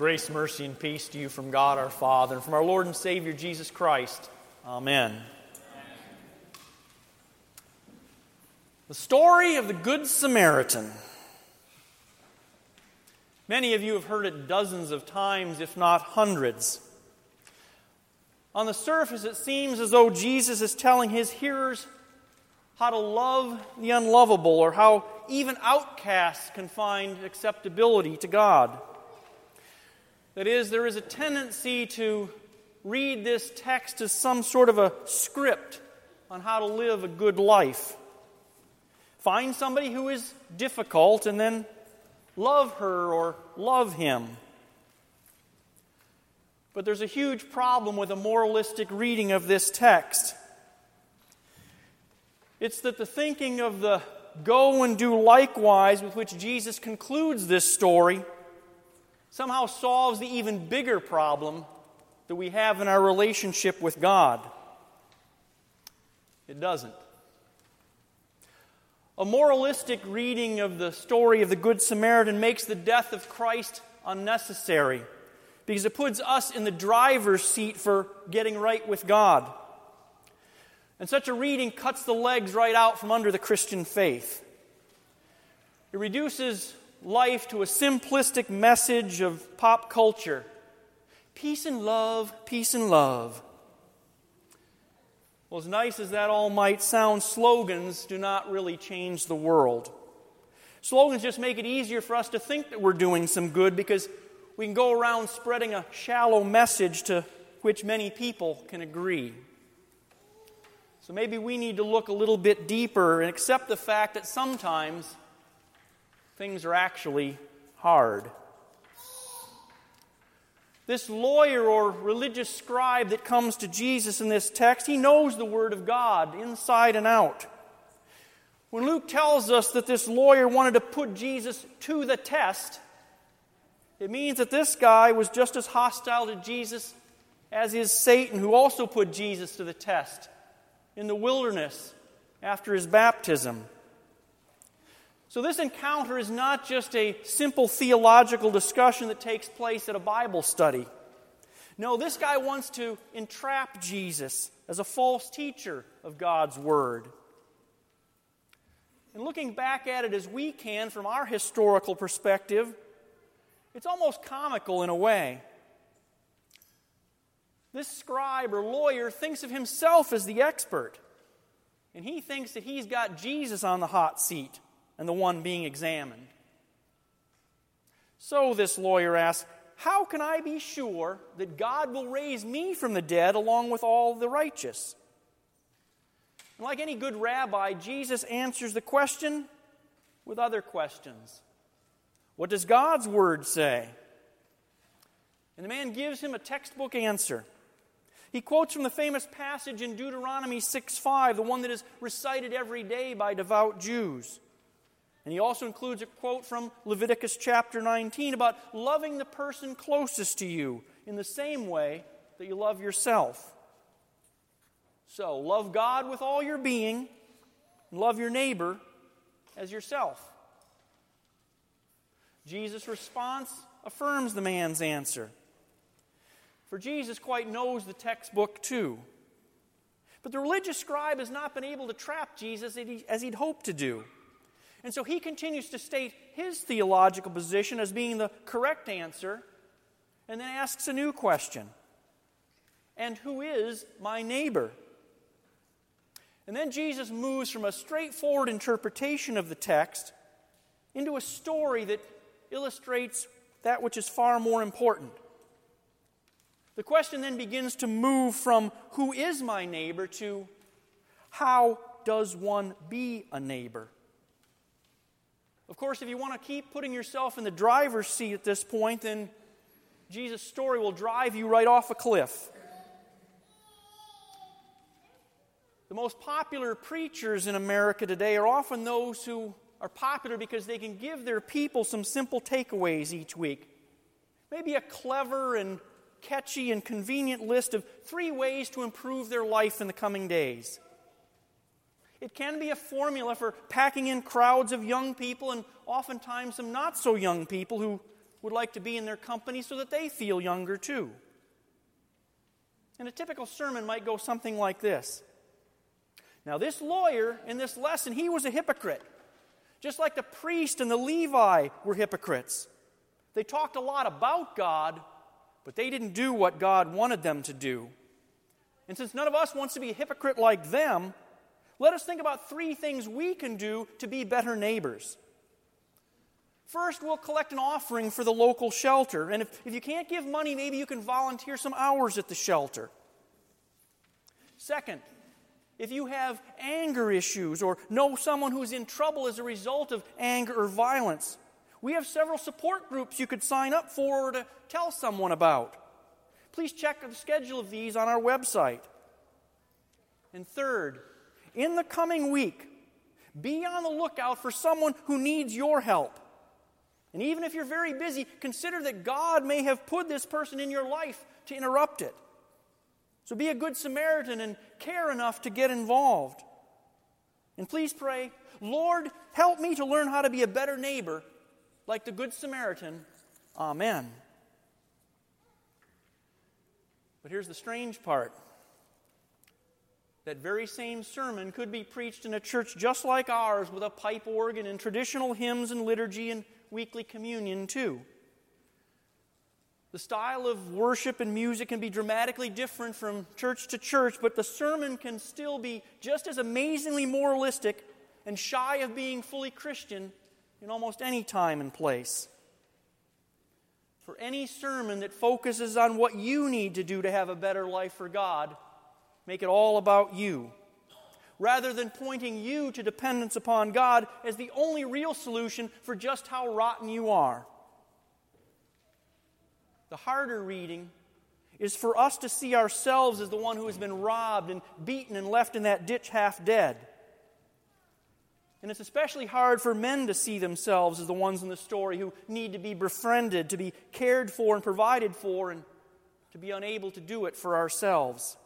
Grace, mercy, and peace to you from God our Father and from our Lord and Savior Jesus Christ. Amen. The story of the Good Samaritan. Many of you have heard it dozens of times, if not hundreds. On the surface, it seems as though Jesus is telling his hearers how to love the unlovable or how even outcasts can find acceptability to God. That is, there is a tendency to read this text as some sort of a script on how to live a good life. Find somebody who is difficult and then love her or love him. But there's a huge problem with a moralistic reading of this text. It's that the thinking of the go and do likewise with which Jesus concludes this story somehow solves the even bigger problem that we have in our relationship with God. It doesn't. A moralistic reading of the story of the Good Samaritan makes the death of Christ unnecessary because it puts us in the driver's seat for getting right with God. And such a reading cuts the legs right out from under the Christian faith. It reduces life to a simplistic message of pop culture peace and love, peace and love. Well, as nice as that all might sound, slogans do not really change the world. Slogans just make it easier for us to think that we're doing some good because we can go around spreading a shallow message to which many people can agree. So maybe we need to look a little bit deeper and accept the fact that sometimes things are actually hard. This lawyer or religious scribe that comes to Jesus in this text, he knows the Word of God inside and out. When Luke tells us that this lawyer wanted to put Jesus to the test, it means that this guy was just as hostile to Jesus as is Satan, who also put Jesus to the test in the wilderness after his baptism. So, this encounter is not just a simple theological discussion that takes place at a Bible study. No, this guy wants to entrap Jesus as a false teacher of God's Word. And looking back at it as we can from our historical perspective, it's almost comical in a way. This scribe or lawyer thinks of himself as the expert, and he thinks that he's got Jesus on the hot seat and the one being examined. So this lawyer asks, How can I be sure that God will raise me from the dead along with all the righteous? And like any good rabbi, Jesus answers the question with other questions. What does God's word say? And the man gives him a textbook answer. He quotes from the famous passage in Deuteronomy 6 5, the one that is recited every day by devout Jews. And he also includes a quote from Leviticus chapter 19 about loving the person closest to you in the same way that you love yourself. So, love God with all your being, and love your neighbor as yourself. Jesus' response affirms the man's answer. For Jesus quite knows the textbook too. But the religious scribe has not been able to trap Jesus as he'd hoped to do. And so he continues to state his theological position as being the correct answer, and then asks a new question And who is my neighbor? And then Jesus moves from a straightforward interpretation of the text into a story that illustrates that which is far more important. The question then begins to move from who is my neighbor to how does one be a neighbor? Of course, if you want to keep putting yourself in the driver's seat at this point, then Jesus' story will drive you right off a cliff. The most popular preachers in America today are often those who are popular because they can give their people some simple takeaways each week. Maybe a clever and catchy and convenient list of three ways to improve their life in the coming days. It can be a formula for packing in crowds of young people and oftentimes some not so young people who would like to be in their company so that they feel younger too. And a typical sermon might go something like this Now, this lawyer in this lesson, he was a hypocrite. Just like the priest and the Levite were hypocrites. They talked a lot about God, but they didn't do what God wanted them to do. And since none of us wants to be a hypocrite like them, let us think about three things we can do to be better neighbors. First, we'll collect an offering for the local shelter. And if, if you can't give money, maybe you can volunteer some hours at the shelter. Second, if you have anger issues or know someone who's in trouble as a result of anger or violence, we have several support groups you could sign up for or to tell someone about. Please check the schedule of these on our website. And third, in the coming week, be on the lookout for someone who needs your help. And even if you're very busy, consider that God may have put this person in your life to interrupt it. So be a good Samaritan and care enough to get involved. And please pray, Lord, help me to learn how to be a better neighbor like the Good Samaritan. Amen. But here's the strange part that very same sermon could be preached in a church just like ours with a pipe organ and traditional hymns and liturgy and weekly communion, too. The style of worship and music can be dramatically different from church to church, but the sermon can still be just as amazingly moralistic and shy of being fully Christian in almost any time and place. For any sermon that focuses on what you need to do to have a better life for God, make it all about you rather than pointing you to dependence upon God as the only real solution for just how rotten you are. The harder reading is for us to see ourselves as the one who has been robbed and beaten and left in that ditch half dead. And it's especially hard for men to see themselves as the ones in the story who need to be befriended, to be cared for and provided for, and to be unable to do it for ourselves.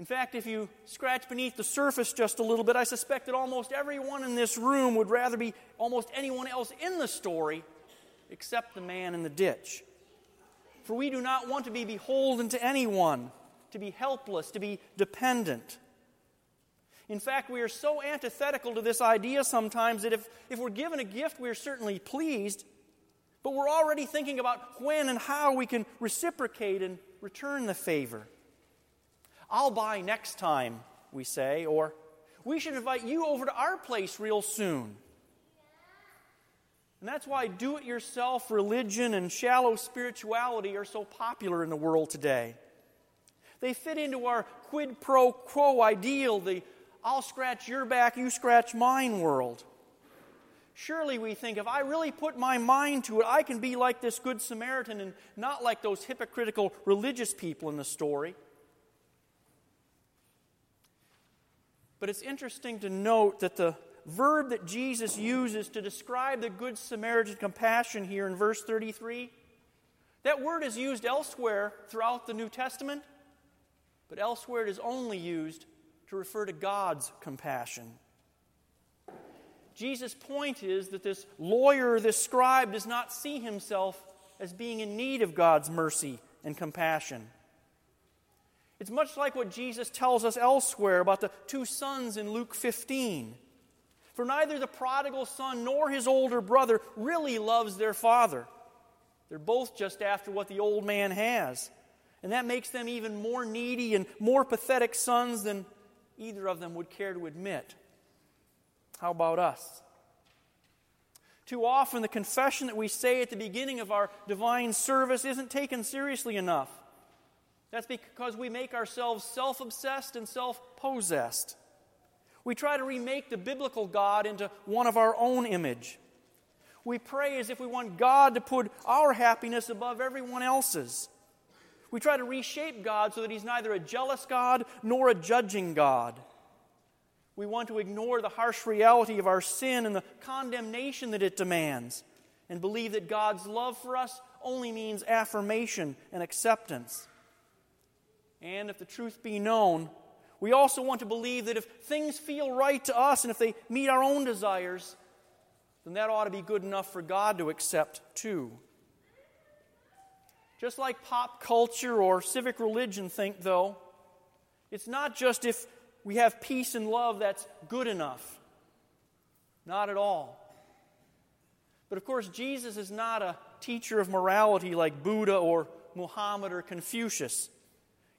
In fact, if you scratch beneath the surface just a little bit, I suspect that almost everyone in this room would rather be almost anyone else in the story except the man in the ditch. For we do not want to be beholden to anyone, to be helpless, to be dependent. In fact, we are so antithetical to this idea sometimes that if, if we're given a gift, we are certainly pleased, but we're already thinking about when and how we can reciprocate and return the favor. I'll buy next time, we say, or we should invite you over to our place real soon. And that's why do it yourself religion and shallow spirituality are so popular in the world today. They fit into our quid pro quo ideal, the I'll scratch your back, you scratch mine world. Surely we think if I really put my mind to it, I can be like this Good Samaritan and not like those hypocritical religious people in the story. But it's interesting to note that the verb that Jesus uses to describe the Good Samaritan compassion here in verse 33, that word is used elsewhere throughout the New Testament, but elsewhere it is only used to refer to God's compassion. Jesus' point is that this lawyer, this scribe, does not see himself as being in need of God's mercy and compassion. It's much like what Jesus tells us elsewhere about the two sons in Luke 15. For neither the prodigal son nor his older brother really loves their father. They're both just after what the old man has. And that makes them even more needy and more pathetic sons than either of them would care to admit. How about us? Too often, the confession that we say at the beginning of our divine service isn't taken seriously enough. That's because we make ourselves self obsessed and self possessed. We try to remake the biblical God into one of our own image. We pray as if we want God to put our happiness above everyone else's. We try to reshape God so that He's neither a jealous God nor a judging God. We want to ignore the harsh reality of our sin and the condemnation that it demands and believe that God's love for us only means affirmation and acceptance. And if the truth be known, we also want to believe that if things feel right to us and if they meet our own desires, then that ought to be good enough for God to accept too. Just like pop culture or civic religion think, though, it's not just if we have peace and love that's good enough. Not at all. But of course, Jesus is not a teacher of morality like Buddha or Muhammad or Confucius.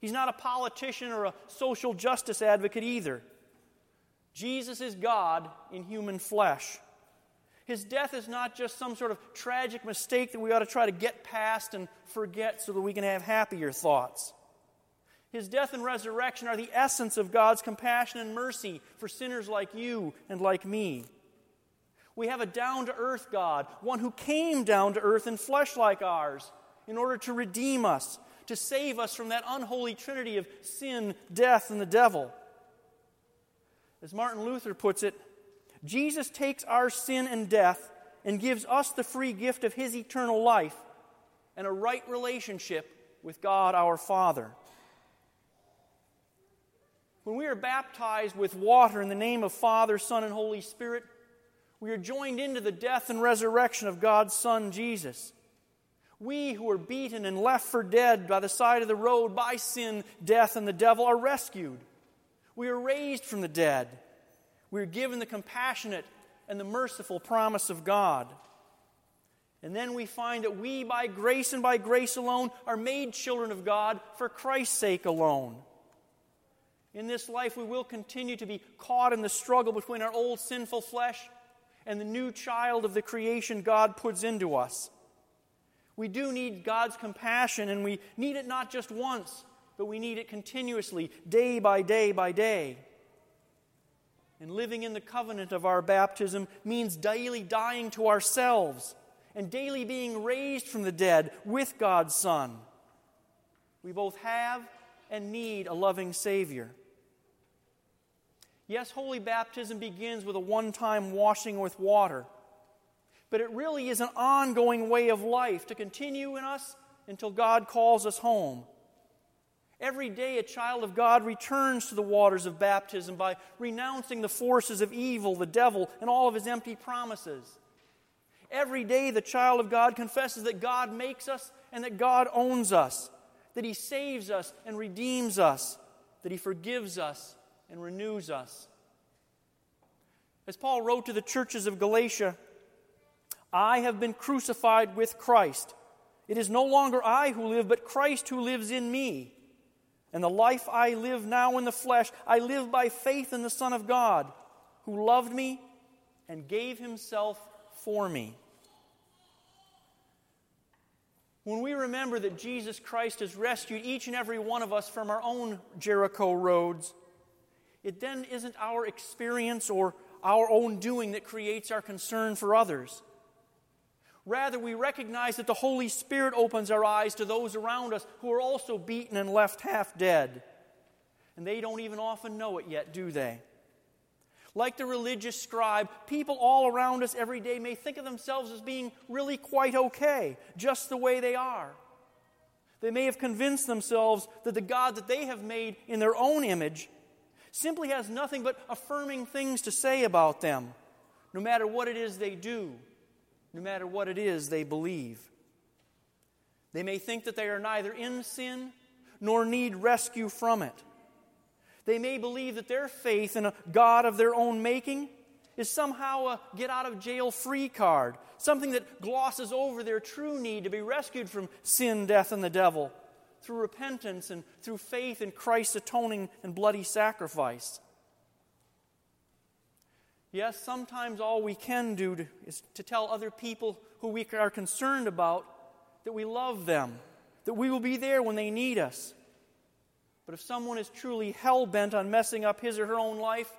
He's not a politician or a social justice advocate either. Jesus is God in human flesh. His death is not just some sort of tragic mistake that we ought to try to get past and forget so that we can have happier thoughts. His death and resurrection are the essence of God's compassion and mercy for sinners like you and like me. We have a down to earth God, one who came down to earth in flesh like ours in order to redeem us, to save us from that unholy trinity of sin, death, and the devil. As Martin Luther puts it, Jesus takes our sin and death and gives us the free gift of his eternal life and a right relationship with God our Father. When we are baptized with water in the name of Father, Son, and Holy Spirit, we are joined into the death and resurrection of God's Son, Jesus. We who were beaten and left for dead by the side of the road by sin, death, and the devil are rescued. We are raised from the dead. We are given the compassionate and the merciful promise of God. And then we find that we, by grace and by grace alone, are made children of God for Christ's sake alone. In this life, we will continue to be caught in the struggle between our old sinful flesh and the new child of the creation God puts into us. We do need God's compassion, and we need it not just once, but we need it continuously, day by day by day. And living in the covenant of our baptism means daily dying to ourselves and daily being raised from the dead with God's Son. We both have and need a loving Savior. Yes, holy baptism begins with a one time washing with water, but it really is an ongoing way of life to continue in us until God calls us home. Every day, a child of God returns to the waters of baptism by renouncing the forces of evil, the devil, and all of his empty promises. Every day, the child of God confesses that God makes us and that God owns us, that he saves us and redeems us, that he forgives us and renews us. As Paul wrote to the churches of Galatia, I have been crucified with Christ. It is no longer I who live, but Christ who lives in me. And the life I live now in the flesh, I live by faith in the Son of God, who loved me and gave himself for me. When we remember that Jesus Christ has rescued each and every one of us from our own Jericho roads, it then isn't our experience or our own doing that creates our concern for others. Rather, we recognize that the Holy Spirit opens our eyes to those around us who are also beaten and left half dead. And they don't even often know it yet, do they? Like the religious scribe, people all around us every day may think of themselves as being really quite okay, just the way they are. They may have convinced themselves that the God that they have made in their own image simply has nothing but affirming things to say about them, no matter what it is they do, no matter what it is they believe. They may think that they are neither in sin nor need rescue from it. They may believe that their faith in a God of their own making is somehow a get out of jail free card, something that glosses over their true need to be rescued from sin, death, and the devil through repentance and through faith in Christ's atoning and bloody sacrifice. Yes, sometimes all we can do to, is to tell other people who we are concerned about that we love them, that we will be there when they need us. But if someone is truly hell bent on messing up his or her own life,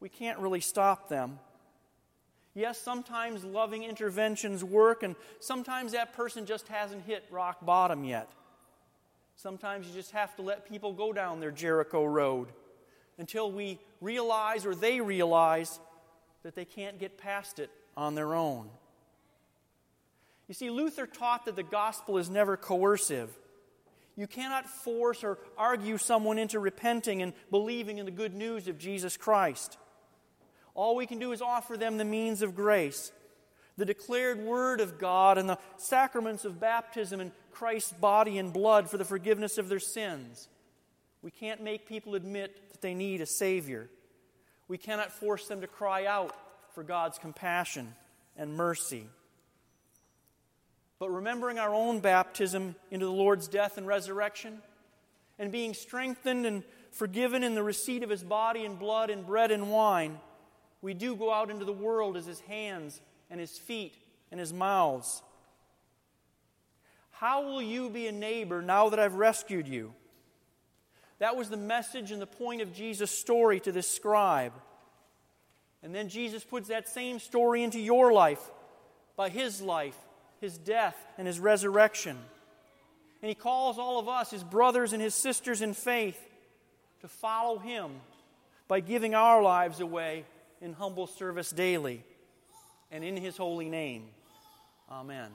we can't really stop them. Yes, sometimes loving interventions work, and sometimes that person just hasn't hit rock bottom yet. Sometimes you just have to let people go down their Jericho road until we realize or they realize that they can't get past it on their own. You see, Luther taught that the gospel is never coercive. You cannot force or argue someone into repenting and believing in the good news of Jesus Christ. All we can do is offer them the means of grace, the declared Word of God, and the sacraments of baptism and Christ's body and blood for the forgiveness of their sins. We can't make people admit that they need a Savior. We cannot force them to cry out for God's compassion and mercy. But remembering our own baptism into the Lord's death and resurrection, and being strengthened and forgiven in the receipt of His body and blood and bread and wine, we do go out into the world as His hands and His feet and His mouths. How will you be a neighbor now that I've rescued you? That was the message and the point of Jesus' story to this scribe. And then Jesus puts that same story into your life by his life, his death, and his resurrection. And he calls all of us, his brothers and his sisters in faith, to follow him by giving our lives away in humble service daily and in his holy name. Amen.